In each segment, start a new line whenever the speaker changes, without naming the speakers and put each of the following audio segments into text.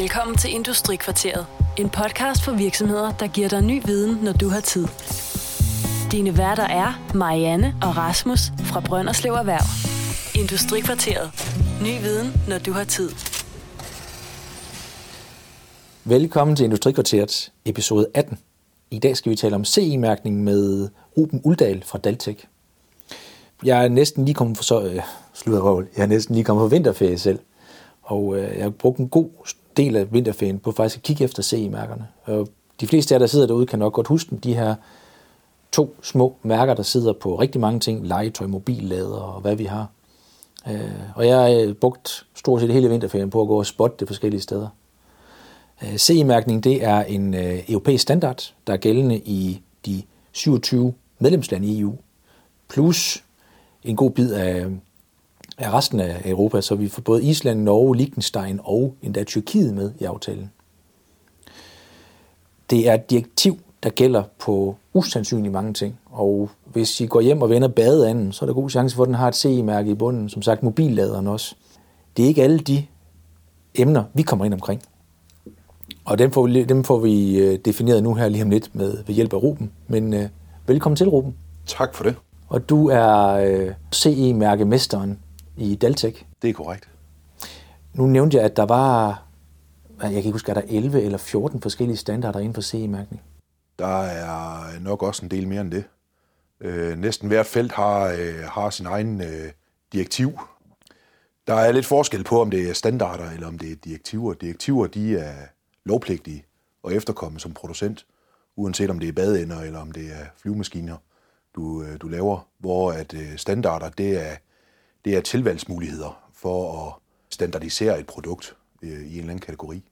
Velkommen til Industrikvarteret. En podcast for virksomheder, der giver dig ny viden, når du har tid. Dine værter er Marianne og Rasmus fra Brønderslev Erhverv. Industrikvarteret. Ny viden, når du har tid.
Velkommen til Industrikvarteret, episode 18. I dag skal vi tale om CE-mærkning med Ruben Uldal fra Daltech. Jeg er næsten lige kommet for så, øh. Jeg er næsten lige kommet på vinterferie selv. Og øh, jeg har brugt en god del af vinterferien på faktisk at kigge efter CE-mærkerne. Og de fleste af jer, der sidder derude, kan nok godt huske dem. De her to små mærker, der sidder på rigtig mange ting. Legetøj, mobillader og hvad vi har. Øh, og jeg har øh, brugt stort set hele vinterferien på at gå og spotte det forskellige steder. Øh, CE-mærkning det er en øh, europæisk standard, der er gældende i de 27 medlemslande i EU, plus en god bid af, af resten af Europa, så vi får både Island, Norge, Liechtenstein og endda Tyrkiet med i aftalen. Det er et direktiv, der gælder på usandsynligt mange ting, og hvis I går hjem og vender badeanden, så er der god chance for, at den har et CE-mærke i bunden, som sagt mobilladeren også. Det er ikke alle de emner, vi kommer ind omkring. Og dem får, vi, dem får vi øh, defineret nu her lige om lidt med, ved hjælp af Ruben. Men øh, velkommen til, Ruben.
Tak for det.
Og du er øh, CE-mærkemesteren i Daltek.
Det er korrekt.
Nu nævnte jeg, at der var, jeg kan ikke huske, er der 11 eller 14 forskellige standarder inden for CE-mærkning?
Der er nok også en del mere end det. Øh, næsten hvert felt har, øh, har sin egen øh, direktiv. Der er lidt forskel på, om det er standarder eller om det er direktiver. Direktiver de er lovpligtige og efterkomme som producent, uanset om det er badeender eller om det er flyvemaskiner, du, øh, du laver, hvor at øh, standarder det er, det er tilvalgsmuligheder for at standardisere et produkt øh, i en eller anden kategori.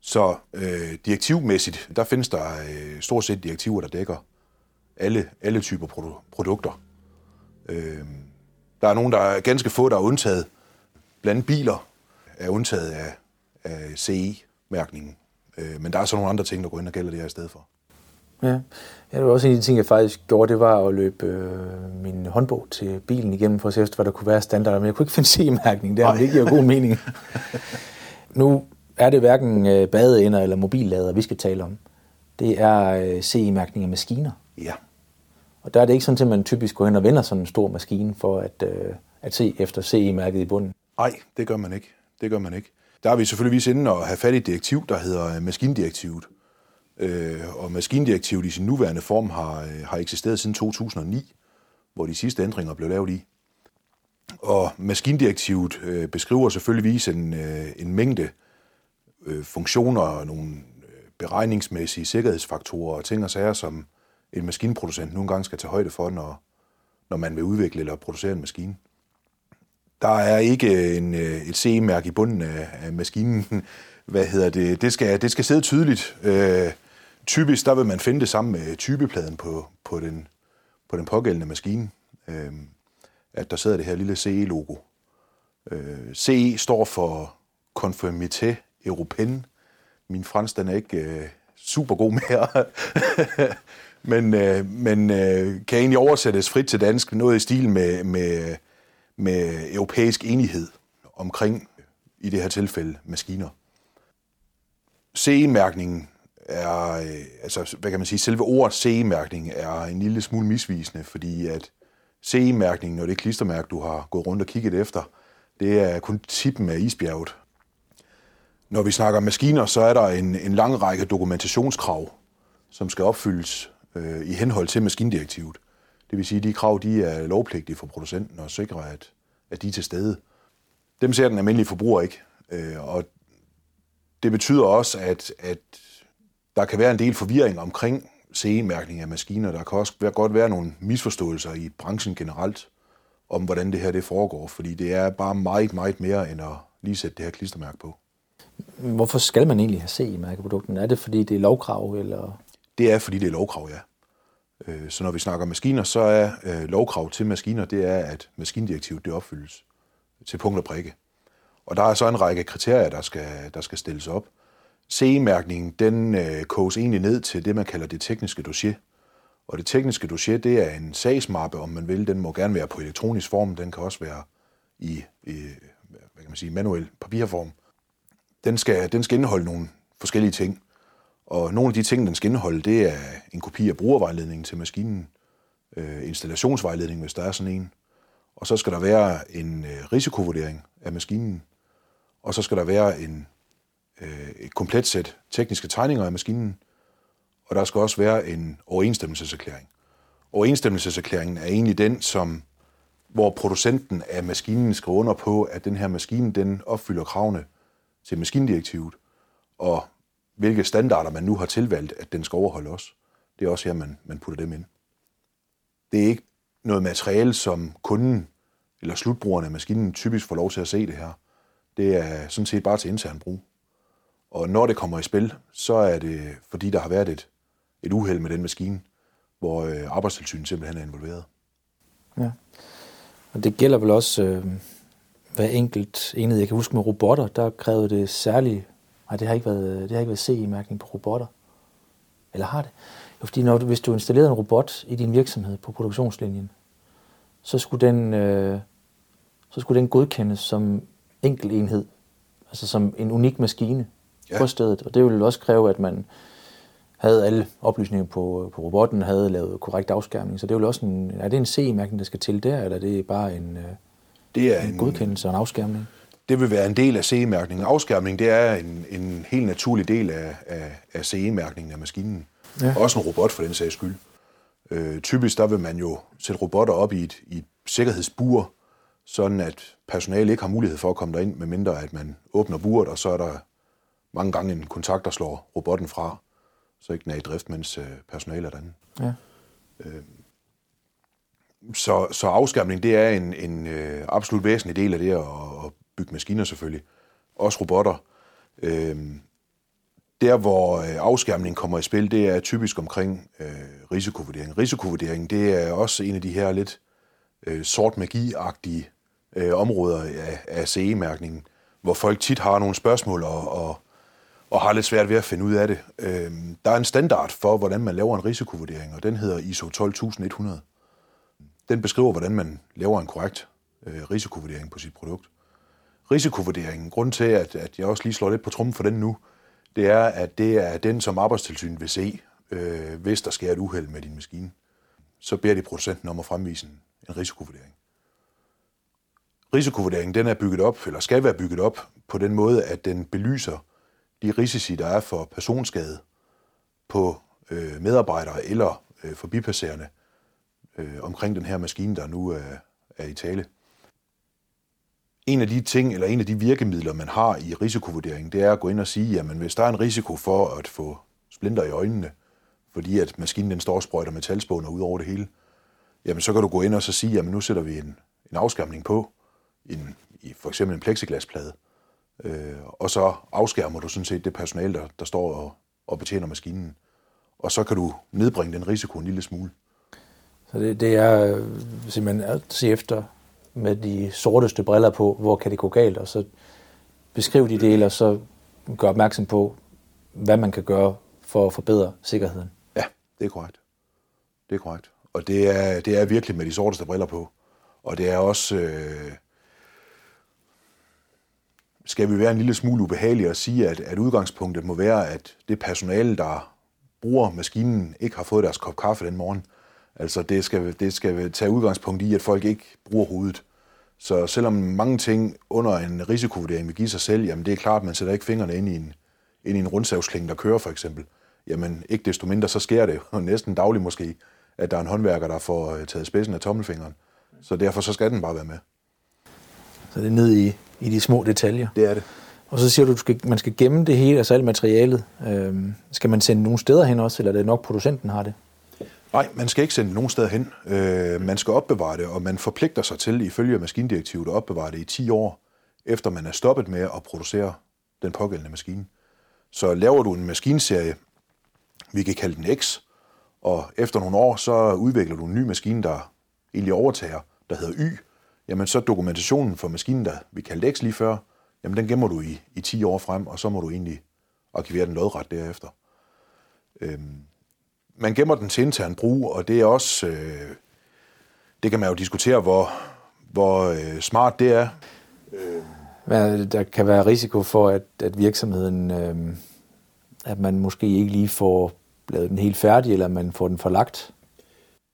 Så øh, direktivmæssigt, der findes der øh, stort set direktiver, der dækker alle, alle typer produ- produkter. Øh, der er nogen, der er ganske få, der er undtaget. Blandt biler er undtaget af, af CE-mærkningen. Øh, men der er så nogle andre ting, der går ind og gælder det her i stedet for.
Ja, ja det var også en af de ting, jeg faktisk gjorde, det var at løbe øh, min håndbog til bilen igennem for at se efter, hvad der kunne være standarder, men jeg kunne ikke finde CE-mærkning der, men det giver god mening. nu er det hverken øh, badeender eller mobillader, vi skal tale om. Det er øh, CE-mærkning af maskiner.
Ja.
Og der er det ikke sådan, at man typisk går hen og vender sådan en stor maskine for at, øh, at se efter CE-mærket i bunden.
Nej, det gør man ikke. Det gør man ikke. Der er vi selvfølgelig inde og have fat i et direktiv, der hedder maskindirektivet. Øh, og maskindirektivet i sin nuværende form har, øh, har eksisteret siden 2009, hvor de sidste ændringer blev lavet i. Og maskindirektivet øh, beskriver selvfølgelig en, øh, en mængde øh, funktioner og nogle øh, beregningsmæssige sikkerhedsfaktorer og ting og sager, som en maskinproducent nogle gange skal tage højde for, når, når man vil udvikle eller producere en maskine. Der er ikke en, øh, et CE-mærke i bunden af, af maskinen. Hvad hedder det? Det skal, det skal sidde tydeligt. Øh, typisk der vil man finde det samme med typepladen på, på, den, på den pågældende maskine. Øh, at der sidder det her lille CE-logo. Øh, CE står for Conformité Européenne. Min fransk den er ikke øh, super god mere. men øh, men øh, kan egentlig oversættes frit til dansk. Noget i stil med, med med europæisk enighed omkring, i det her tilfælde, maskiner. CE-mærkningen er, øh, altså, hvad kan man sige, selve ordet CE-mærkning er en lille smule misvisende, fordi at CE-mærkningen og det klistermærke, du har gået rundt og kigget efter, det er kun tippen af isbjerget. Når vi snakker maskiner, så er der en, en lang række dokumentationskrav, som skal opfyldes øh, i henhold til maskindirektivet. Det vil sige, at de krav de er lovpligtige for producenten og sikrer, at, at de er til stede. Dem ser den almindelige forbruger ikke. Øh, og det betyder også, at, at der kan være en del forvirring omkring CE-mærkning af maskiner. Der kan også godt være nogle misforståelser i branchen generelt om, hvordan det her det foregår, fordi det er bare meget, meget mere end at lige sætte det her klistermærke på.
Hvorfor skal man egentlig have CE-mærkeprodukten? Er det, fordi det er lovkrav? Eller?
Det er, fordi det er lovkrav, ja. Øh, så når vi snakker maskiner, så er øh, lovkrav til maskiner, det er, at maskindirektivet det opfyldes til punkt og prikke. Og der er så en række kriterier, der skal, der skal stilles op. CE-mærkningen, den øh, koges egentlig ned til det, man kalder det tekniske dossier. Og det tekniske dossier, det er en sagsmappe, om man vil. Den må gerne være på elektronisk form. Den kan også være i, i hvad kan man sige, manuel papirform. den skal, den skal indeholde nogle forskellige ting. Og nogle af de ting, den skal indeholde, det er en kopi af brugervejledningen til maskinen, øh, installationsvejledning, hvis der er sådan en, og så skal der være en øh, risikovurdering af maskinen, og så skal der være en, øh, et komplet sæt tekniske tegninger af maskinen, og der skal også være en overensstemmelseserklæring. Overensstemmelseserklæringen er egentlig den, som, hvor producenten af maskinen skriver under på, at den her maskine den opfylder kravene til maskindirektivet, og hvilke standarder man nu har tilvalgt, at den skal overholde også. Det er også her, man, man putter dem ind. Det er ikke noget materiale, som kunden eller slutbrugerne af maskinen typisk får lov til at se det her. Det er sådan set bare til intern brug. Og når det kommer i spil, så er det fordi, der har været et, et uheld med den maskine, hvor øh, arbejdstilsynet simpelthen er involveret.
Ja. Og det gælder vel også øh, hver enkelt enhed. Jeg kan huske med robotter, der krævede det særligt... Nej, det har ikke været, det har ikke været CE-mærkning på robotter. Eller har det? Jo, fordi når du, hvis du installerede en robot i din virksomhed på produktionslinjen, så skulle den, øh, så skulle den godkendes som enkel enhed, altså som en unik maskine ja. på stedet. Og det ville også kræve, at man havde alle oplysninger på, på robotten, havde lavet korrekt afskærmning. Så det er jo også en, er det en CE-mærkning, der skal til der, eller er det bare en, øh,
det er en,
en godkendelse og en afskærmning?
Det vil være en del af CE-mærkningen. Afskærmning, det er en, en helt naturlig del af, af, af CE-mærkningen af maskinen. Ja. Også en robot for den sags skyld. Øh, typisk der vil man jo sætte robotter op i et, i et sikkerhedsbur, sådan at personale ikke har mulighed for at komme derind, medmindre at man åbner buret, og så er der mange gange en kontakt, der slår robotten fra, så ikke den er i drift, mens øh, personale er derinde. Ja. Øh, så, så afskærmning, det er en, en øh, absolut væsentlig del af det at, at bygge maskiner selvfølgelig. Også robotter. Øh, der, hvor øh, afskærmning kommer i spil, det er typisk omkring øh, risikovurdering. Risikovurdering, det er også en af de her lidt øh, sort magi-agtige øh, områder af, af CE-mærkningen, hvor folk tit har nogle spørgsmål og, og, og har lidt svært ved at finde ud af det. Øh, der er en standard for, hvordan man laver en risikovurdering, og den hedder ISO 12100. Den beskriver, hvordan man laver en korrekt øh, risikovurdering på sit produkt. Risikovurderingen, grund til, at, at jeg også lige slår lidt på trummen for den nu, det er, at det er den, som arbejdstilsynet vil se, øh, hvis der sker et uheld med din maskine. Så beder de producenten om at fremvise en, en risikovurdering. Risikovurderingen den er bygget op, eller skal være bygget op, på den måde, at den belyser de risici, der er for personskade på øh, medarbejdere eller øh, forbipasserende øh, omkring den her maskine, der nu er, er i tale. En af de ting, eller en af de virkemidler, man har i risikovurderingen, det er at gå ind og sige, jamen hvis der er en risiko for at få splinter i øjnene, fordi at maskinen den står og sprøjter metalspåner ud over det hele, jamen så kan du gå ind og så sige, jamen nu sætter vi en, en afskærmning på, en, i for eksempel en plexiglasplade, øh, og så afskærmer du sådan set det personale, der, der står og, og betjener maskinen. Og så kan du nedbringe den risiko en lille smule.
Så det, det er øh, simpelthen at se efter, med de sorteste briller på, hvor kan det gå galt, og så beskrive de dele, og så gøre opmærksom på, hvad man kan gøre for at forbedre sikkerheden.
Ja, det er korrekt. Det er korrekt. Og det er, det er virkelig med de sorteste briller på. Og det er også... Øh, skal vi være en lille smule ubehagelige og sige, at, at udgangspunktet må være, at det personale, der bruger maskinen, ikke har fået deres kop kaffe den morgen. Altså det skal, det skal tage udgangspunkt i, at folk ikke bruger hovedet. Så selvom mange ting under en risikovurdering vil give sig selv, jamen det er klart, at man sætter ikke fingrene ind i en, ind i en rundsavskling, der kører for eksempel. Jamen ikke desto mindre, så sker det og næsten dagligt måske, at der er en håndværker, der får øh, taget spidsen af tommelfingeren. Så derfor så skal den bare være med.
Så det er ned i, i de små detaljer.
Det er det.
Og så siger du, at man skal gemme det hele, altså alt materialet. Øhm, skal man sende nogle steder hen også, eller er det nok producenten har det?
Nej, man skal ikke sende nogen sted hen. Øh, man skal opbevare det, og man forpligter sig til, ifølge maskindirektivet, at opbevare det i 10 år, efter man er stoppet med at producere den pågældende maskine. Så laver du en maskinserie, vi kan kalde den X, og efter nogle år, så udvikler du en ny maskine, der egentlig overtager, der hedder Y, jamen så dokumentationen for maskinen, der vi kaldte X lige før, jamen den gemmer du i, i 10 år frem, og så må du egentlig arkivere den lodret derefter. Øhm, man gemmer den til intern brug, og det er også, øh, det kan man jo diskutere, hvor, hvor øh, smart det er.
Øh. Men der kan være risiko for, at, at virksomheden, øh, at man måske ikke lige får lavet den helt færdig, eller man får den forlagt.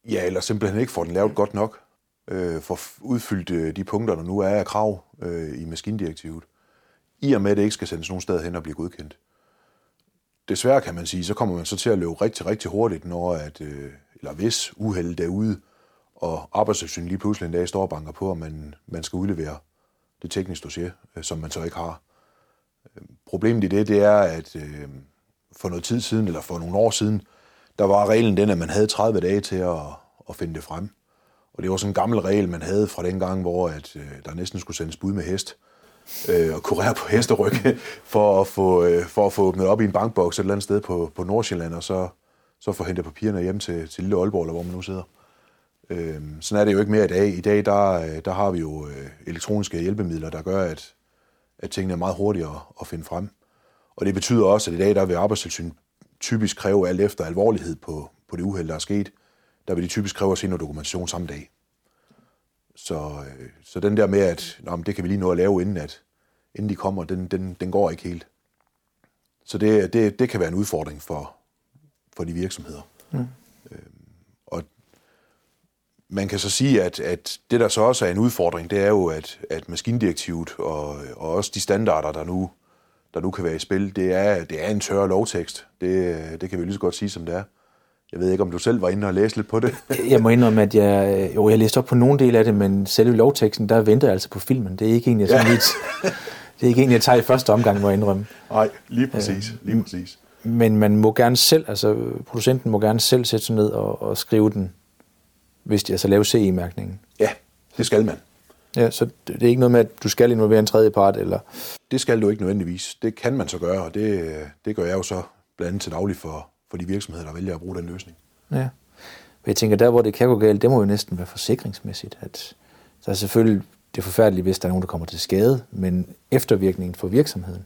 Ja, eller simpelthen ikke får den lavet godt nok, øh, for udfyldt øh, de punkter, der nu er af krav øh, i maskindirektivet. I og med, at det ikke skal sendes nogen sted hen og blive godkendt. Desværre kan man sige, så kommer man så til at løbe rigtig, rigtig hurtigt, når at, øh, eller hvis uheldet er ude, og arbejdstilsynet lige pludselig en dag står og banker på, at man, man skal udlevere det tekniske dossier, øh, som man så ikke har. Øh, problemet i det, det er, at øh, for noget tid siden, eller for nogle år siden, der var reglen den, at man havde 30 dage til at, at finde det frem. Og det var sådan en gammel regel, man havde fra den gang, hvor at, øh, der næsten skulle sendes bud med hest øh, og kurere på hesteryg for at få, øh, for at få åbnet op i en bankboks et eller andet sted på, på Nordsjælland, og så, så få hentet papirerne hjem til, til lille Aalborg, eller hvor man nu sidder. Øh, sådan er det jo ikke mere i dag. I dag der, øh, der har vi jo øh, elektroniske hjælpemidler, der gør, at, at tingene er meget hurtigere at finde frem. Og det betyder også, at i dag der vil arbejdstilsyn typisk kræve alt efter alvorlighed på, på det uheld, der er sket. Der vil de typisk kræve at se noget dokumentation samme dag. Så, øh, så den der med, at nå, det kan vi lige nå at lave, inden, at, inden de kommer, den, den, den går ikke helt. Så det, det, det kan være en udfordring for, for de virksomheder. Mm. Øh, og man kan så sige, at, at det, der så også er en udfordring, det er jo, at, at maskindirektivet og, og også de standarder, der nu, der nu kan være i spil, det er, det er en tør lovtekst. Det, det kan vi lige så godt sige, som det er. Jeg ved ikke, om du selv var inde og læse lidt på det.
jeg må indrømme, at jeg, jo, jeg læste op på nogle dele af det, men selve lovteksten, der venter jeg altså på filmen. Det er ikke en, jeg, sådan ja. lidt, det er ikke en, jeg tager i første omgang, må jeg indrømme.
Nej, lige præcis. Lige præcis.
Men man må gerne selv, altså producenten må gerne selv sætte sig ned og, og skrive den, hvis de altså laver CE-mærkningen.
Ja, det skal man.
Ja, så det er ikke noget med, at du skal involvere en tredje part, eller?
Det skal du ikke nødvendigvis. Det kan man så gøre, og det, det gør jeg jo så blandt andet til daglig for, for de virksomheder, der vælger at bruge den løsning.
Ja. Jeg tænker, der hvor det kan gå galt, det må jo næsten være forsikringsmæssigt. At der er selvfølgelig det er forfærdeligt, hvis der er nogen, der kommer til skade, men eftervirkningen for virksomheden.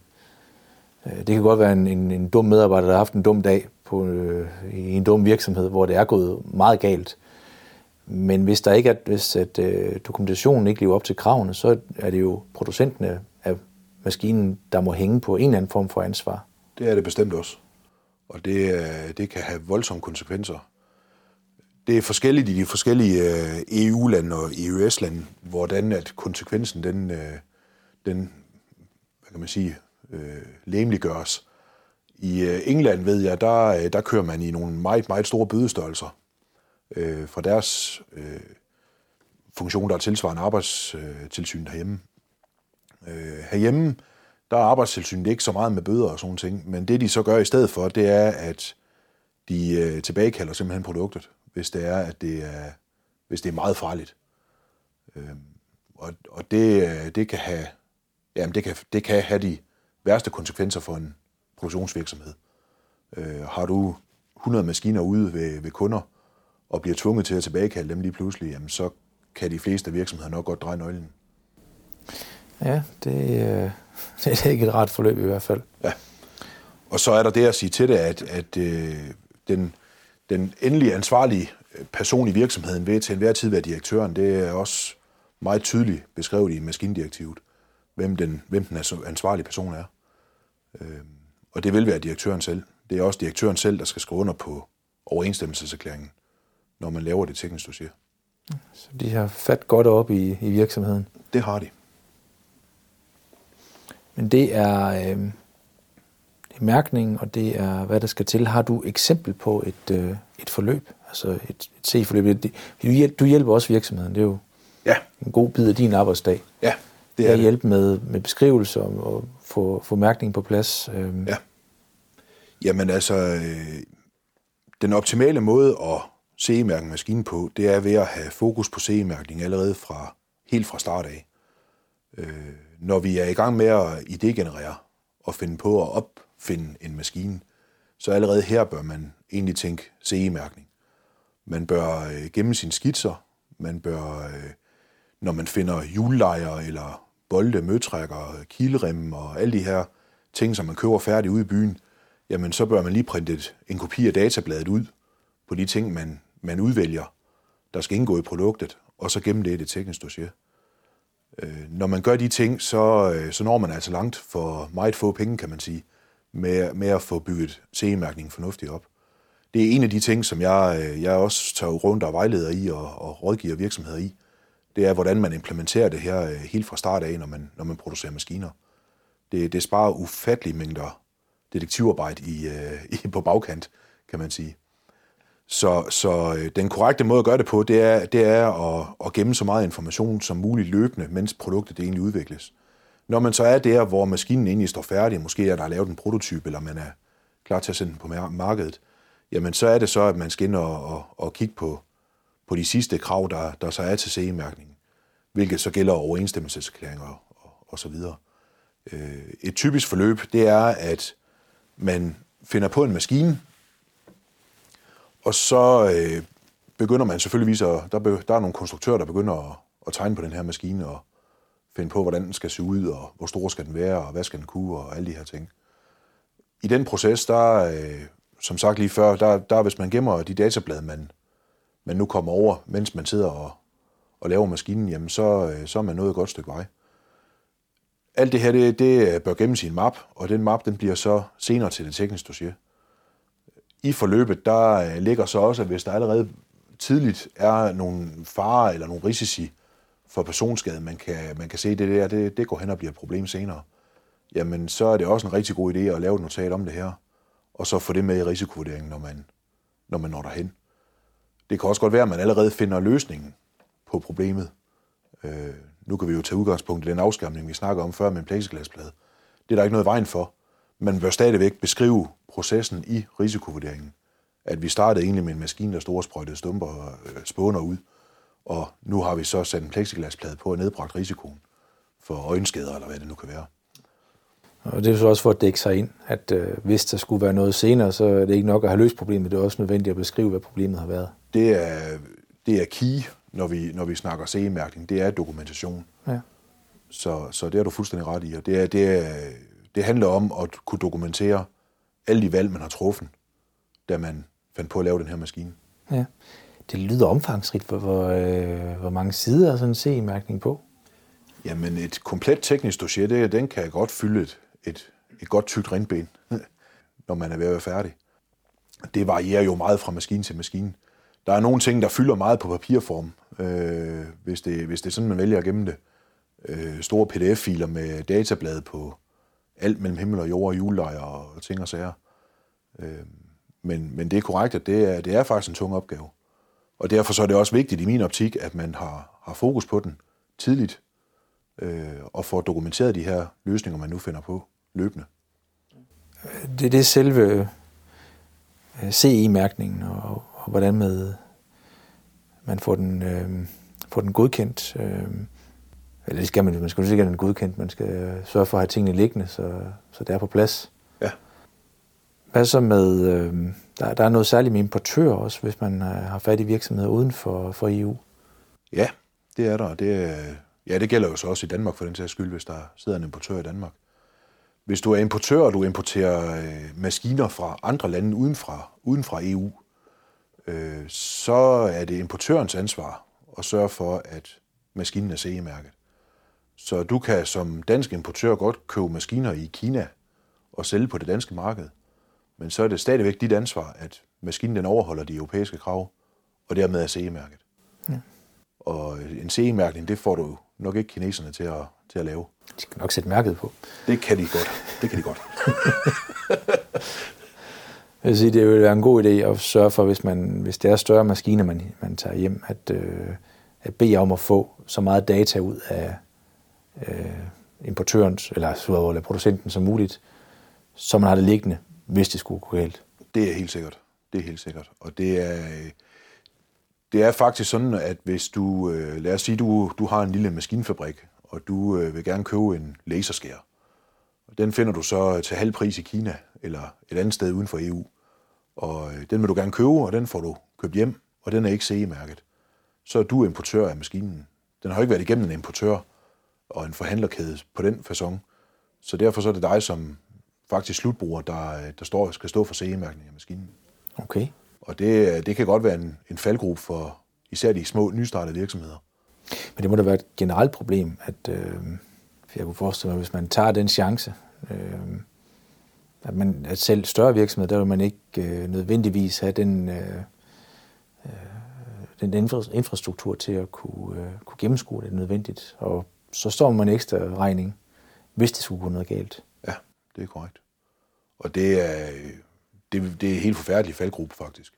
Øh, det kan godt være en, en, en dum medarbejder, der har haft en dum dag på, øh, i en dum virksomhed, hvor det er gået meget galt. Men hvis der ikke er, hvis at, øh, dokumentationen ikke lever op til kravene, så er det jo producenten af maskinen, der må hænge på en eller anden form for ansvar.
Det er det bestemt også og det, øh, det kan have voldsomme konsekvenser. Det er forskelligt i de forskellige øh, EU-lande og EØS-lande, hvordan at konsekvensen den, øh, den hvad kan man sige, lemliggøres. I England ved jeg, der, der kører man i nogle meget, meget store bødestørrelser fra deres funktion, der er tilsvarende arbejdstilsyn derhjemme. herhjemme, der er arbejdstilsynet ikke så meget med bøder og sådan ting, men det de så gør i stedet for, det er, at de øh, tilbagekalder simpelthen produktet, hvis det er, at det er, hvis det er meget farligt. Øh, og, og det, øh, det kan have, jamen det kan, det kan have de værste konsekvenser for en produktionsvirksomhed. Øh, har du 100 maskiner ude ved, ved kunder, og bliver tvunget til at tilbagekalde dem lige pludselig, jamen så kan de fleste virksomheder nok godt dreje nøglen.
Ja, det, øh, det er ikke et ret forløb i hvert fald.
Ja. Og så er der det at sige til det, at, at øh, den, den endelige ansvarlige person i virksomheden ved til enhver tid være direktøren, det er også meget tydeligt beskrevet i maskindirektivet, hvem den, hvem den ansvarlige person er. Øh, og det vil være direktøren selv. Det er også direktøren selv, der skal skrive under på overensstemmelseserklæringen, når man laver det tekniske dossier.
Så de har fat godt op i, i virksomheden?
Det har de.
Men det er, øh, det er mærkning, og det er, hvad der skal til. Har du eksempel på et, øh, et forløb, altså et, et C-forløb? Du hjælper også virksomheden, det er jo
ja.
en god bid af din arbejdsdag.
Ja, det er
at hjælpe med, med beskrivelser og få, få mærkningen på plads. Øh.
Ja. Jamen altså, øh, den optimale måde at CE-mærke maskinen på, det er ved at have fokus på CE-mærkning allerede fra helt fra start af. Øh, når vi er i gang med at idégenerere og finde på at opfinde en maskine, så allerede her bør man egentlig tænke CE-mærkning. Man bør øh, gemme sine skitser, man bør, øh, når man finder julelejer eller bolde, møtrækker, kilrem og alle de her ting, som man køber færdigt ude i byen, jamen så bør man lige printe en kopi af databladet ud på de ting, man, man udvælger, der skal indgå i produktet, og så gemme det i det tekniske dossier. Øh, når man gør de ting, så, øh, så når man altså langt for meget få penge, kan man sige, med, med at få bygget CE-mærkningen fornuftigt op. Det er en af de ting, som jeg, øh, jeg også tager rundt og vejleder i og, og rådgiver virksomheder i. Det er, hvordan man implementerer det her øh, helt fra start af, når man, når man producerer maskiner. Det, det sparer ufattelige mængder detektivarbejde i, øh, i, på bagkant, kan man sige. Så, så øh, den korrekte måde at gøre det på, det er, det er at, at gemme så meget information som muligt løbende, mens produktet det egentlig udvikles. Når man så er der, hvor maskinen egentlig står færdig, måske er der lavet en prototype, eller man er klar til at sende den på markedet, jamen så er det så, at man skal ind og, og, og kigge på, på de sidste krav, der, der så er til CE-mærkningen, hvilket så gælder overensstemmelseserklæringer og, og, og så videre. Øh, et typisk forløb, det er, at man finder på en maskine, og så øh, begynder man selvfølgelig at, der, der er nogle konstruktører, der begynder at, at tegne på den her maskine og finde på, hvordan den skal se ud, og hvor stor skal den være, og hvad skal den kunne, og alle de her ting. I den proces, der, øh, som sagt lige før, der, der hvis man gemmer de datablade, man, man nu kommer over, mens man sidder og, og laver maskinen, jamen så, øh, så er man nået et godt stykke vej. Alt det her, det, det øh, bør gemmes i en map, og den map, den bliver så senere til det tekniske dossier i forløbet, der øh, ligger så også, at hvis der allerede tidligt er nogle farer eller nogle risici for personskade, man kan, man kan se, det der, det, det går hen og bliver et problem senere, jamen så er det også en rigtig god idé at lave et notat om det her, og så få det med i risikovurderingen, når man, når man når derhen. Det kan også godt være, at man allerede finder løsningen på problemet. Øh, nu kan vi jo tage udgangspunkt i den afskærmning, vi snakker om før med en plexiglasplade. Det er der ikke noget vejen for. Man bør stadigvæk beskrive processen i risikovurderingen. At vi startede egentlig med en maskine, der store sprøjtede stumper og øh, spåner ud, og nu har vi så sat en plexiglasplade på og nedbragt risikoen for øjenskader, eller hvad det nu kan være.
Og det er så også for at dække sig ind, at øh, hvis der skulle være noget senere, så er det ikke nok at have løst problemet, det er også nødvendigt at beskrive, hvad problemet har været.
Det er, det er key, når vi, når vi snakker CE-mærkning, det er dokumentation. Ja. Så, så det er du fuldstændig ret i, og det, er, det, er, det handler om at kunne dokumentere alle de valg, man har truffet, da man fandt på at lave den her maskine.
Ja. Det lyder omfangsrigt. Hvor, hvor, øh, hvor mange sider er sådan en CE-mærkning på?
Jamen, et komplet teknisk dossier, det, den kan godt fylde et, et, et godt tykt rindben, når man er ved at være færdig. Det varierer jo meget fra maskine til maskine. Der er nogle ting, der fylder meget på papirform, øh, hvis, det, hvis det er sådan, man vælger at gemme det. Øh, store pdf-filer med datablad på alt mellem himmel og jord og julelejre og ting og sager. Øh, men, men det er korrekt, at det er, det er faktisk en tung opgave. Og derfor så er det også vigtigt i min optik, at man har, har fokus på den tidligt, øh, og får dokumenteret de her løsninger, man nu finder på løbende.
Det, er det selve øh, CE-mærkningen, og, og hvordan med, man får den, øh, får den godkendt. Øh, eller det skal man, man skal jo sikkert godkendt, man skal sørge for at have tingene liggende, så, så det er på plads.
Ja.
Hvad så med, øh, der, der er noget særligt med importører også, hvis man øh, har fat i virksomheder uden for, for EU?
Ja, det er der. Det, ja, det gælder jo så også i Danmark for den sags skyld, hvis der sidder en importør i Danmark. Hvis du er importør, og du importerer øh, maskiner fra andre lande uden fra, uden fra EU, øh, så er det importørens ansvar at sørge for, at maskinen er CE-mærket. Så du kan som dansk importør godt købe maskiner i Kina og sælge på det danske marked. Men så er det stadigvæk dit ansvar, at maskinen den overholder de europæiske krav, og dermed er CE-mærket. Ja. Og en CE-mærkning, det får du nok ikke kineserne til at, til at lave.
De skal nok sætte mærket på.
Det kan de godt. Det kan de godt.
Jeg vil sige, det vil være en god idé at sørge for, hvis, man, hvis det er større maskiner, man, man tager hjem, at, øh, at bede om at få så meget data ud af, øh, importørens eller, eller producenten som muligt, så man har det liggende, hvis det skulle gå galt.
Det er helt sikkert. Det er helt sikkert. Og det er, øh, det er faktisk sådan, at hvis du, øh, lad os sige, du, du har en lille maskinfabrik, og du øh, vil gerne købe en laserskær. Den finder du så til halv pris i Kina, eller et andet sted uden for EU. Og øh, den vil du gerne købe, og den får du købt hjem, og den er ikke CE-mærket. Så er du importør af maskinen. Den har ikke været igennem en importør, og en forhandlerkæde på den façon. Så derfor så er det dig som faktisk slutbruger, der, der står, skal stå for CE-mærkning af maskinen.
Okay.
Og det, det kan godt være en, en faldgruppe for især de små, nystartede virksomheder.
Men det må da være et generelt problem, at øh, jeg kunne forestille mig, hvis man tager den chance, øh, at, man, at selv større virksomheder, der vil man ikke øh, nødvendigvis have den, øh, øh, den infra, infrastruktur til at kunne, øh, kunne gennemskue det nødvendigt. Og så står man en ekstra regning, hvis det skulle gå noget galt.
Ja, det er korrekt. Og det er, det, det er en helt forfærdelig faldgruppe, faktisk.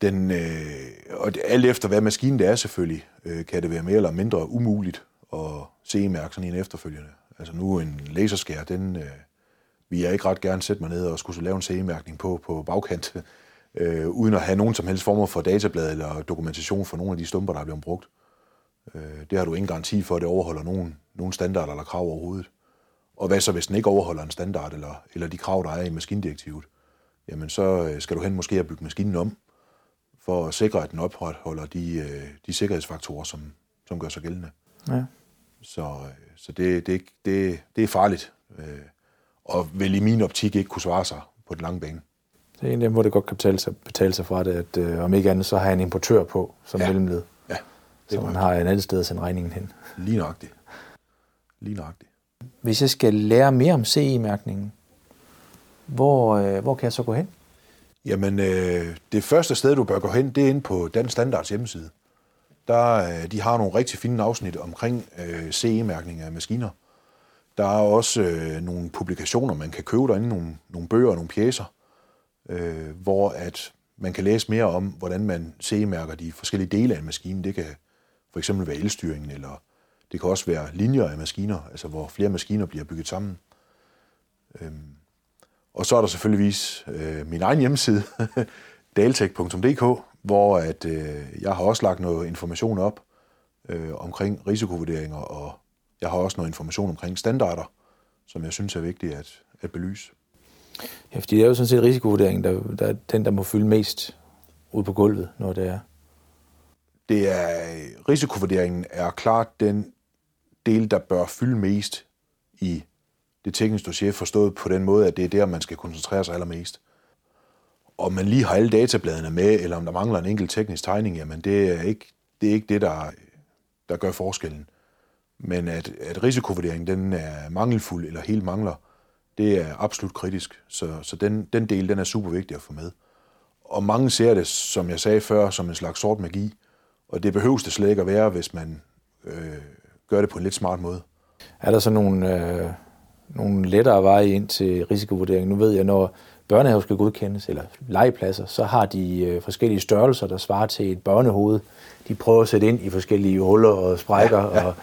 Den, øh, og det, alt efter hvad maskinen det er selvfølgelig, øh, kan det være mere eller mindre umuligt at se mærke sådan en efterfølgende. Altså nu en laserskær, den øh, vil jeg ikke ret gerne sætte mig ned og skulle lave en CE-mærkning på, på bagkant, øh, uden at have nogen som helst former for datablad eller dokumentation for nogle af de stumper, der er blevet brugt. Øh, det har du ingen garanti for, at det overholder nogen, nogen standarder eller krav overhovedet. Og hvad så, hvis den ikke overholder en standard eller, eller de krav, der er i maskindirektivet? Jamen så øh, skal du hen måske at bygge maskinen om, for at sikre, at den opretholder de, øh, de sikkerhedsfaktorer, som, som gør sig gældende.
Ja.
Så, øh, så det, det, det, det er farligt, og vil i min optik ikke kunne svare sig på den lange bane.
Det er en af dem, hvor det godt kan betale sig, betale sig fra det, at øh, om ikke andet, så har jeg en importør på som ja. mellemled. Så man har en anden sted at sende regningen hen.
Lige nøjagtigt. Lige nøjagtigt.
Hvis jeg skal lære mere om CE-mærkningen, hvor, øh, hvor kan jeg så gå hen?
Jamen, øh, det første sted, du bør gå hen, det er inde på Dansk Standards hjemmeside. Der, øh, de har nogle rigtig fine afsnit omkring øh, CE-mærkning af maskiner. Der er også øh, nogle publikationer, man kan købe derinde, nogle, nogle bøger og nogle pjæser, øh, hvor at man kan læse mere om, hvordan man CE-mærker de forskellige dele af en maskine. Det kan for eksempel ved elstyringen, eller det kan også være linjer af maskiner, altså hvor flere maskiner bliver bygget sammen. Øhm, og så er der selvfølgeligvis øh, min egen hjemmeside, daltech.dk, hvor at, øh, jeg har også lagt noget information op øh, omkring risikovurderinger, og jeg har også noget information omkring standarder, som jeg synes er vigtigt at, at belyse.
Ja, fordi det er jo sådan set risikovurderingen, der, der er den, der må fylde mest ud på gulvet, når det er.
Det er, risikovurderingen er klart den del, der bør fylde mest i det tekniske dossier, forstået på den måde, at det er der, man skal koncentrere sig allermest. Om man lige har alle databladene med, eller om der mangler en enkelt teknisk tegning, jamen det er ikke det, er ikke det der, der gør forskellen. Men at, at risikovurderingen den er mangelfuld eller helt mangler, det er absolut kritisk. Så, så den, den del den er super vigtig at få med. Og mange ser det, som jeg sagde før, som en slags sort magi. Og det behøves det slet ikke at være, hvis man øh, gør det på en lidt smart måde.
Er der så nogle, øh, nogle lettere veje ind til risikovurdering? Nu ved jeg, når børnehaver skal godkendes, eller legepladser, så har de øh, forskellige størrelser, der svarer til et børnehoved. De prøver at sætte ind i forskellige huller og sprækker, ja, ja. og,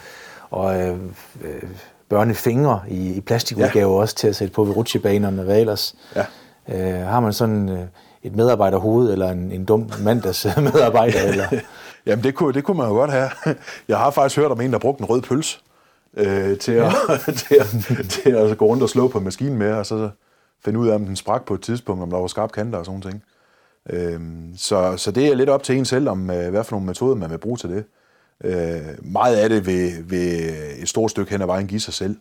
og øh, øh, børnefingre i, i plastikudgave ja. også til at sætte på ved rutsjebanerne og hvad ellers. Ja. Øh, har man sådan øh, et medarbejderhoved, eller en, en dum mandags medarbejder? eller?
Jamen, det kunne, det kunne man jo godt have. Jeg har faktisk hørt om en, der brugte en rød pøls øh, til, at, ja. til, at, til at gå rundt og slå på maskinen med, og så finde ud af, om den sprak på et tidspunkt, om der var skarp kanter og sådan ting. Øh, så, så det er lidt op til en selv, om øh, hvad for nogle metoder man vil bruge til det. Øh, meget af det vil, vil et stort stykke hen ad vejen give sig selv.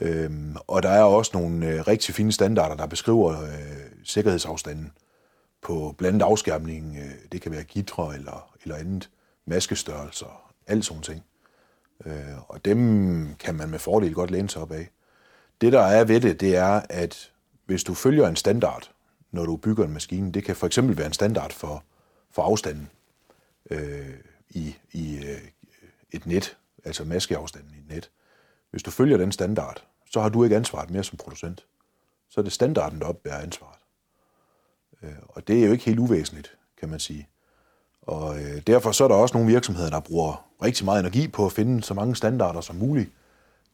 Øh, og der er også nogle øh, rigtig fine standarder, der beskriver øh, sikkerhedsafstanden på blandt afskærmning. Øh, det kan være gitre eller, eller andet, maskestørrelser, alt sådan ting. Øh, og dem kan man med fordel godt læne sig op af. Det, der er ved det, det er, at hvis du følger en standard, når du bygger en maskine, det kan for eksempel være en standard for, for afstanden øh, i, i øh, et net, altså maskeafstanden i et net. Hvis du følger den standard, så har du ikke ansvaret mere som producent. Så er det standarden, der opbærer ansvaret. Øh, og det er jo ikke helt uvæsentligt, kan man sige. Og øh, derfor så er der også nogle virksomheder, der bruger rigtig meget energi på at finde så mange standarder som muligt,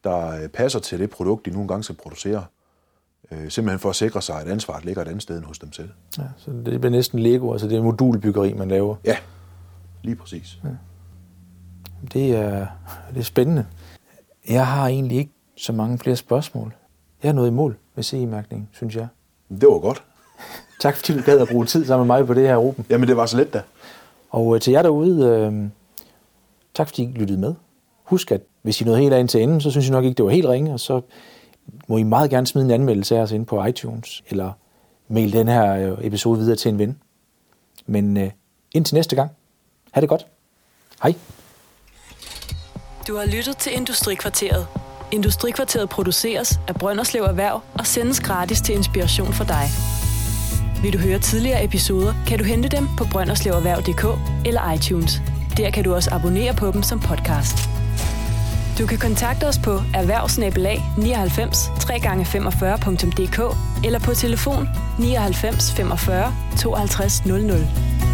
der øh, passer til det produkt, de nu engang skal producere. Øh, simpelthen for at sikre sig, at ansvaret ligger et andet sted end hos dem selv.
Ja, så det bliver næsten Lego, altså det er modulbyggeri, man laver.
Ja, lige præcis. Ja.
Det, er, det er spændende. Jeg har egentlig ikke så mange flere spørgsmål. Jeg er nået i mål med CE-mærkningen, synes jeg.
Det var godt.
Tak fordi du gad at bruge tid sammen med mig på det her, Ruben.
Jamen, det var så let da.
Og øh, til jer derude, øh, tak fordi I lyttede med. Husk, at hvis I nåede helt ind til enden, så synes I nok ikke, det var helt ringe, og så må I meget gerne smide en anmeldelse af os ind på iTunes, eller mail den her øh, episode videre til en ven. Men øh, indtil næste gang, ha' det godt. Hej.
Du har lyttet til Industrikvarteret. Industrikvarteret produceres af Brønderslev Erhverv og sendes gratis til inspiration for dig. Vil du høre tidligere episoder, kan du hente dem på brønderslevererhverv.dk eller iTunes. Der kan du også abonnere på dem som podcast. Du kan kontakte os på erhvervsnabelag 99 3x45.dk eller på telefon 99 45 52 00.